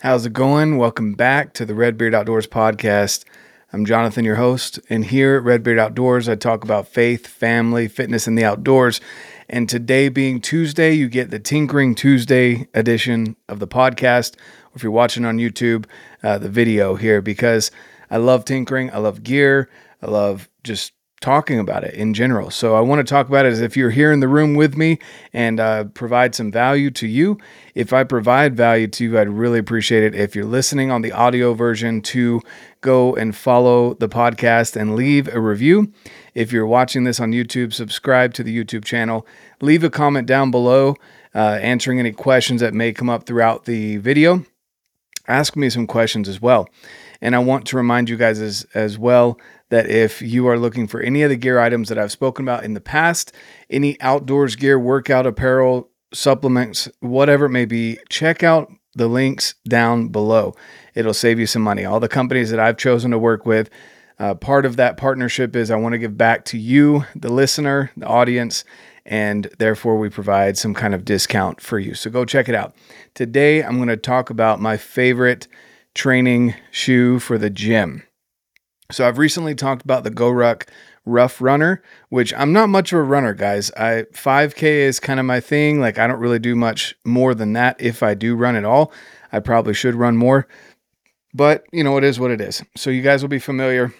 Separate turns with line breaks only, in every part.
How's it going? Welcome back to the Redbeard Outdoors podcast. I'm Jonathan, your host, and here at Redbeard Outdoors, I talk about faith, family, fitness, and the outdoors. And today being Tuesday, you get the Tinkering Tuesday edition of the podcast. If you're watching on YouTube, uh, the video here, because I love tinkering, I love gear, I love just talking about it in general. So I want to talk about it as if you're here in the room with me and uh, provide some value to you. If I provide value to you, I'd really appreciate it if you're listening on the audio version to go and follow the podcast and leave a review. If you're watching this on YouTube, subscribe to the YouTube channel. Leave a comment down below uh, answering any questions that may come up throughout the video. Ask me some questions as well. And I want to remind you guys as, as well that if you are looking for any of the gear items that I've spoken about in the past, any outdoors gear, workout apparel, supplements, whatever it may be, check out the links down below. It'll save you some money. All the companies that I've chosen to work with, uh, part of that partnership is I want to give back to you, the listener, the audience, and therefore we provide some kind of discount for you. So go check it out. Today, I'm going to talk about my favorite training shoe for the gym. So I've recently talked about the GoRuck Rough Runner, which I'm not much of a runner, guys. I 5K is kind of my thing. Like I don't really do much more than that if I do run at all. I probably should run more. But, you know, it is what it is. So you guys will be familiar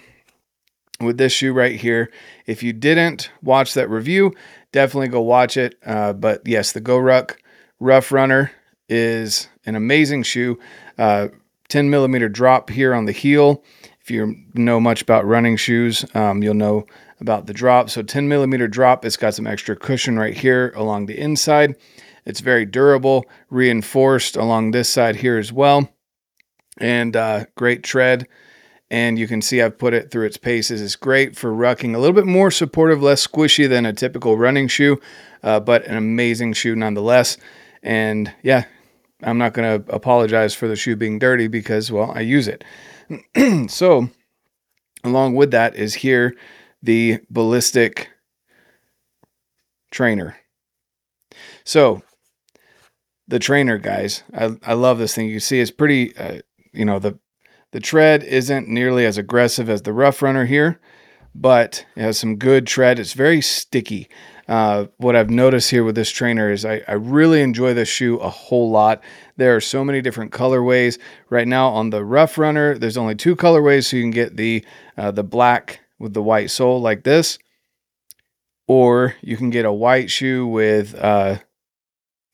with this shoe right here. If you didn't watch that review, definitely go watch it. Uh, but yes, the GoRuck Rough Runner is an amazing shoe. Uh, 10 millimeter drop here on the heel if you know much about running shoes, um, you'll know about the drop. So 10 millimeter drop, it's got some extra cushion right here along the inside. It's very durable, reinforced along this side here as well, and uh, great tread. And you can see I've put it through its paces. It's great for rucking, a little bit more supportive, less squishy than a typical running shoe, uh, but an amazing shoe nonetheless. And yeah, I'm not going to apologize for the shoe being dirty because, well, I use it. so, along with that is here the ballistic trainer. So, the trainer, guys, I, I love this thing. You see, it's pretty, uh, you know, the the tread isn't nearly as aggressive as the rough runner here, but it has some good tread. It's very sticky. Uh, what I've noticed here with this trainer is I, I really enjoy this shoe a whole lot. There are so many different colorways. Right now on the Rough Runner, there's only two colorways, so you can get the uh, the black with the white sole like this, or you can get a white shoe with uh,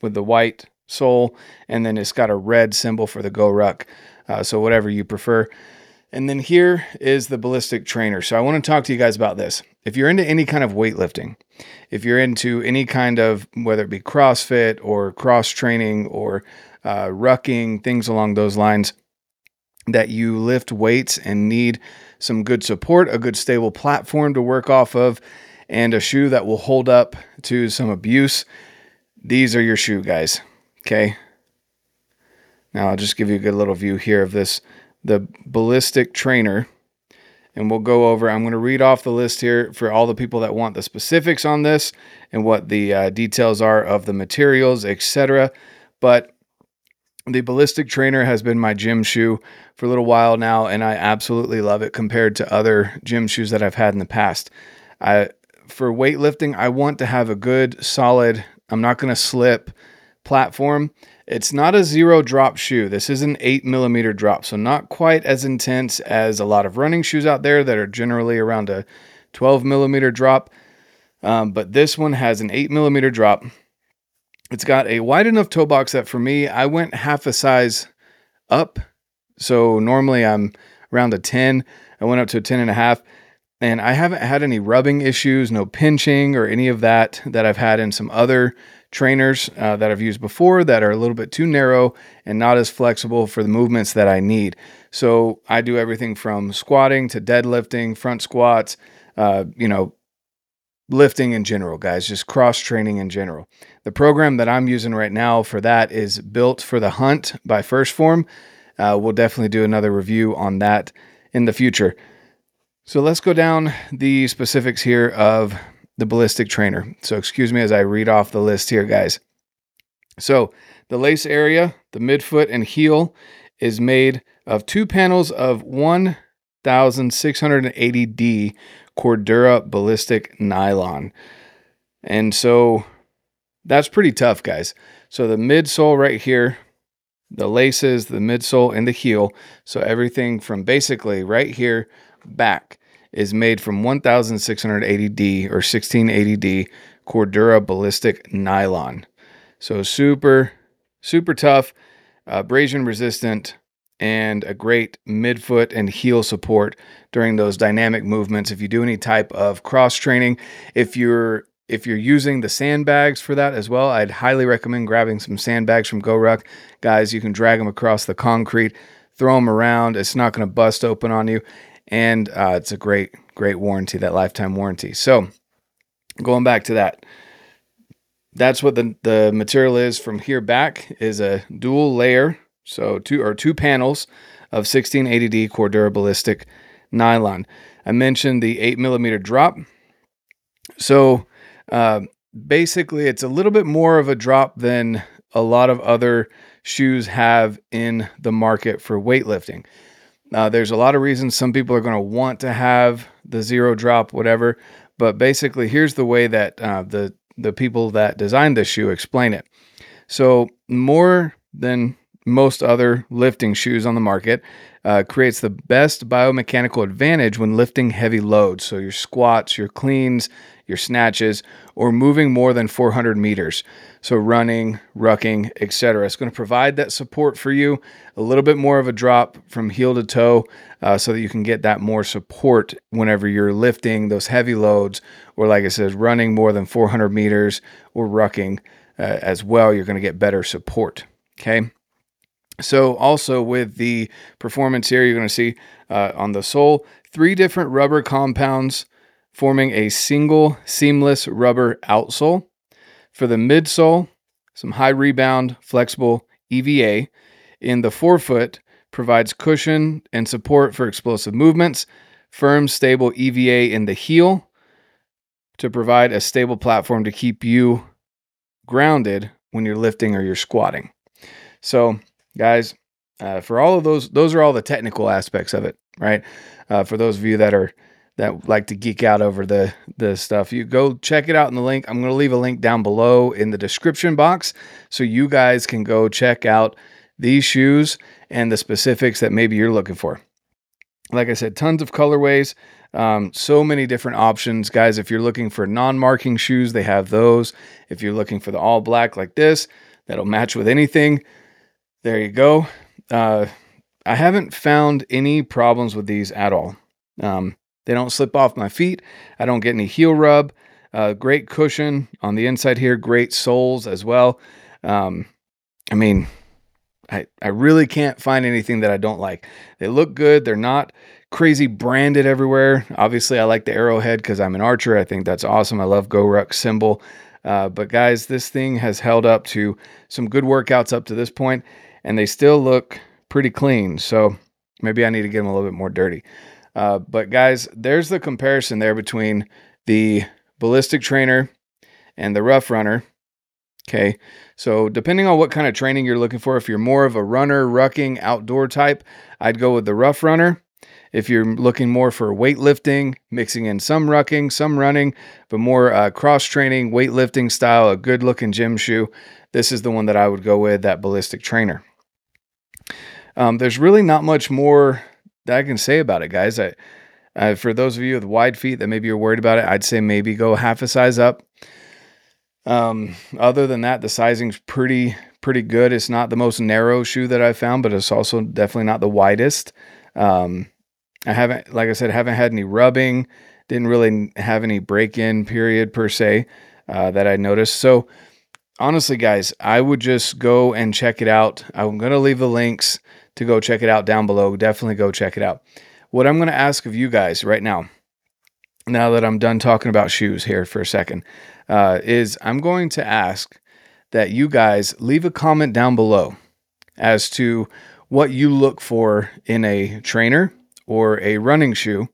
with the white sole, and then it's got a red symbol for the GoRuck. Uh, so whatever you prefer. And then here is the ballistic trainer. So I want to talk to you guys about this. If you're into any kind of weightlifting, if you're into any kind of whether it be CrossFit or cross training or uh, rucking, things along those lines, that you lift weights and need some good support, a good stable platform to work off of, and a shoe that will hold up to some abuse, these are your shoe guys. Okay. Now I'll just give you a good little view here of this the ballistic trainer. And we'll go over, I'm going to read off the list here for all the people that want the specifics on this and what the uh, details are of the materials, etc. But the ballistic trainer has been my gym shoe for a little while now, and I absolutely love it compared to other gym shoes that I've had in the past. I, for weightlifting, I want to have a good, solid, I'm not going to slip platform it's not a zero drop shoe. This is an eight millimeter drop, so not quite as intense as a lot of running shoes out there that are generally around a 12 millimeter drop. Um, but this one has an eight millimeter drop. It's got a wide enough toe box that for me, I went half a size up. So normally I'm around a 10. I went up to a 10 and a half. And I haven't had any rubbing issues, no pinching or any of that that I've had in some other trainers uh, that I've used before that are a little bit too narrow and not as flexible for the movements that I need. So I do everything from squatting to deadlifting, front squats, uh, you know, lifting in general, guys, just cross training in general. The program that I'm using right now for that is Built for the Hunt by 1st Phorm. Uh, we'll definitely do another review on that in the future. So let's go down the specifics here of the ballistic trainer. So, excuse me as I read off the list here, guys. So, the lace area, the midfoot and heel is made of two panels of 1680D Cordura ballistic nylon. And so that's pretty tough, guys. So the midsole right here, the laces, the midsole, and the heel. So everything from basically right here back is made from 1680D or 1680D Cordura ballistic nylon. So super, super tough, uh, abrasion resistant, and a great midfoot and heel support during those dynamic movements. If you do any type of cross training, if you're if you're using the sandbags for that as well, I'd highly recommend grabbing some sandbags from GoRuck. Guys, you can drag them across the concrete, throw them around. It's not going to bust open on you. And uh, it's a great, great warranty, that lifetime warranty. So, going back to that, that's what the, the material is from here back is a dual layer. So, two or two panels of 1680D Cordura ballistic nylon. I mentioned the 8 millimeter drop. So, uh, basically, it's a little bit more of a drop than a lot of other shoes have in the market for weightlifting. Uh, there's a lot of reasons some people are going to want to have the zero drop, whatever. But basically, here's the way that uh, the the people that designed this shoe explain it. So more than most other lifting shoes on the market, uh, creates the best biomechanical advantage when lifting heavy loads. So your squats, your cleans, your snatches, or moving more than 400 meters. So running, rucking, etc. It's going to provide that support for you, a little bit more of a drop from heel to toe, uh, so that you can get that more support whenever you're lifting those heavy loads, or like I said, running more than 400 meters or rucking uh, as well. You're going to get better support. Okay. So also with the performance here, you're going to see uh, on the sole three different rubber compounds forming a single seamless rubber outsole. For the midsole, some high rebound, flexible EVA. In the forefoot, provides cushion and support for explosive movements. Firm, stable EVA in the heel to provide a stable platform to keep you grounded when you're lifting or you're squatting. So, guys, uh, for all of those, those are all the technical aspects of it, right? Uh, for those of you that are that like to geek out over the the stuff, you go check it out in the link. I'm going to leave a link down below in the description box so you guys can go check out these shoes and the specifics that maybe you're looking for. Like I said, tons of colorways, um, so many different options, guys. If you're looking for non-marking shoes, they have those. If you're looking for the all black like this, that'll match with anything. There you go. Uh, I haven't found any problems with these at all. Um, they don't slip off my feet. I don't get any heel rub. Uh, great cushion on the inside here. Great soles as well. Um, I mean, I, I really can't find anything that I don't like. They look good. They're not crazy branded everywhere. Obviously, I like the arrowhead because I'm an archer. I think that's awesome. I love GoRuck symbol. Uh, but guys, this thing has held up to some good workouts up to this point, and they still look pretty clean. So maybe I need to get them a little bit more dirty. Uh, but guys, there's the comparison there between the ballistic trainer and the rough runner. Okay, so depending on what kind of training you're looking for, if you're more of a runner, rucking, outdoor type, I'd go with the rough runner. If you're looking more for weightlifting, mixing in some rucking, some running, but more uh, cross training, weightlifting style, a good looking gym shoe, this is the one that I would go with, that ballistic trainer. Um, there's really not much more that I can say about it, guys. I, uh, for those of you with wide feet that maybe you're worried about it, I'd say maybe go half a size up. Um, other than that, the sizing's pretty pretty good. It's not the most narrow shoe that I've found, but it's also definitely not the widest. Um, I haven't, like I said, haven't had any rubbing. Didn't really have any break in period per se uh, that I noticed. So honestly, guys, I would just go and check it out. I'm gonna leave the links to go check it out down below. Definitely go check it out. What I'm going to ask of you guys right now, now that I'm done talking about shoes here for a second, uh, is I'm going to ask that you guys leave a comment down below as to what you look for in a trainer or a running shoe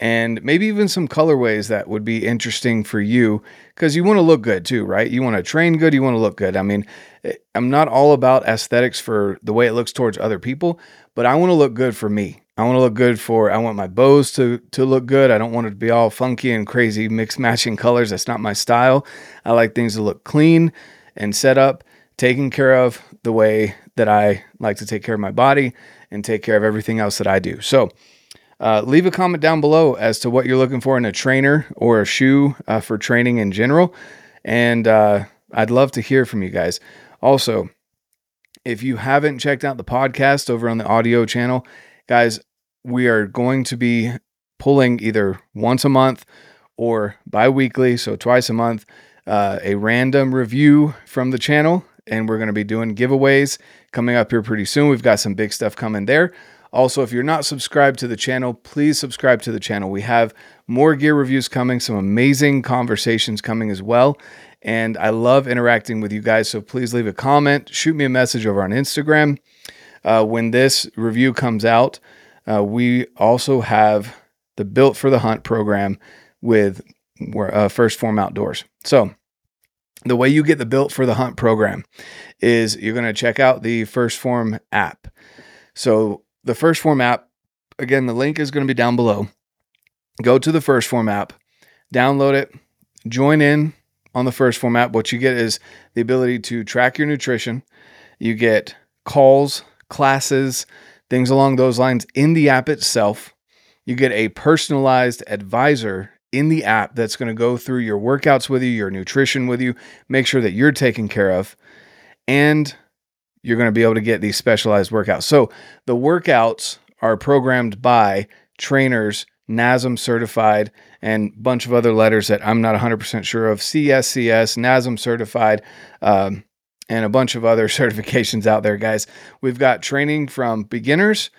and maybe even some colorways that would be interesting for you because you want to look good too, right? You want to train good, you want to look good. I mean, eh, I'm not all about aesthetics for the way it looks towards other people, but I want to look good for me. I want to look good for I want my bows to to look good. I don't want it to be all funky and crazy mixed matching colors. That's not my style. I like things to look clean and set up, taken care of the way that I like to take care of my body and take care of everything else that I do. So, uh, leave a comment down below as to what you're looking for in a trainer or a shoe uh, for training in general. And uh, I'd love to hear from you guys. Also, if you haven't checked out the podcast over on the audio channel, guys, we are going to be pulling either once a month or bi weekly, so twice a month, uh, a random review from the channel. And we're going to be doing giveaways coming up here pretty soon. We've got some big stuff coming there. Also, if you're not subscribed to the channel, please subscribe to the channel. We have more gear reviews coming, some amazing conversations coming as well. And I love interacting with you guys. So please leave a comment, shoot me a message over on Instagram. Uh, when this review comes out, uh, we also have the Built for the Hunt program with uh, First Phorm Outdoors. So, the way you get the Built for the Hunt program is you're going to check out the First Phorm app. So, the First Phorm app, again, the link is going to be down below. Go to the First Phorm app, download it, join in on the First Phorm app. What you get is the ability to track your nutrition. You get calls, classes, things along those lines in the app itself. You get a personalized advisor in the app that's going to go through your workouts with you, your nutrition with you, make sure that you're taken care of. And you're going to be able to get these specialized workouts. So the workouts are programmed by trainers, NASM certified, and a bunch of other letters that I'm not 100% sure of. CSCS, NASM certified, um, and a bunch of other certifications out there, guys. We've got training from beginners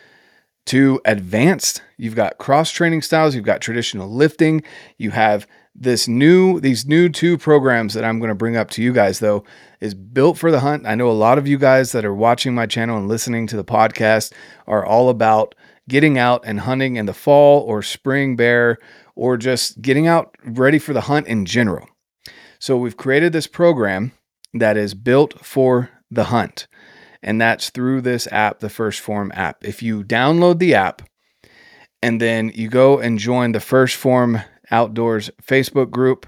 to advanced. You've got cross training styles, you've got traditional lifting, you have this new these new two programs that I'm going to bring up to you guys though is built for the hunt. I know a lot of you guys that are watching my channel and listening to the podcast are all about getting out and hunting in the fall or spring bear or just getting out ready for the hunt in general. So we've created this program that is built for the hunt. And that's through this app, the First Phorm app. If you download the app and then you go and join the First Phorm Outdoors Facebook group,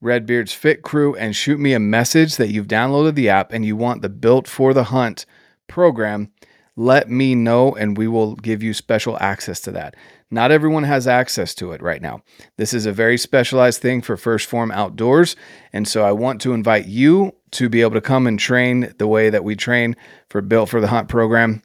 Redbeard's Fit Crew, and shoot me a message that you've downloaded the app and you want the Built for the Hunt program, let me know and we will give you special access to that. Not everyone has access to it right now. This is a very specialized thing for First Phorm Outdoors. And so I want to invite you to be able to come and train the way that we train for Built for the Hunt program.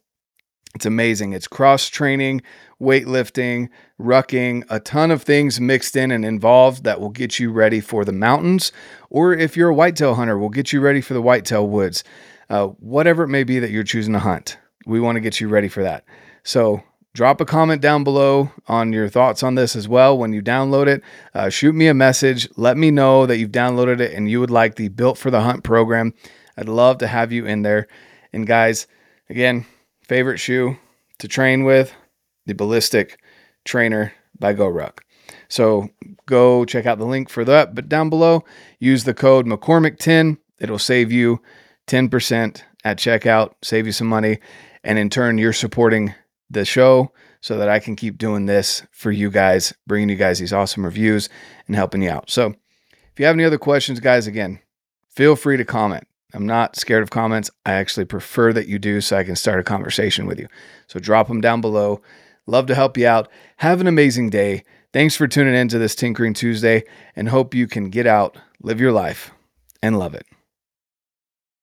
It's amazing. It's cross training, weightlifting, rucking, a ton of things mixed in and involved that will get you ready for the mountains. Or if you're a whitetail hunter, will get you ready for the whitetail woods. Uh, whatever it may be that you're choosing to hunt, we want to get you ready for that. So drop a comment down below on your thoughts on this as well when you download it. Uh, shoot me a message. Let me know that you've downloaded it and you would like the Built for the Hunt program. I'd love to have you in there. And guys, again, favorite shoe to train with the Ballistic Trainer by GoRuck. So go check out the link for that. But down below, use the code McCormick10. It'll save you 10% at checkout, save you some money. And in turn, you're supporting the show so that I can keep doing this for you guys, bringing you guys these awesome reviews and helping you out. So if you have any other questions, guys, again, feel free to comment. I'm not scared of comments. I actually prefer that you do so I can start a conversation with you. So drop them down below. Love to help you out. Have an amazing day. Thanks for tuning in to this Tinkering Tuesday and hope you can get out, live your life, and love it.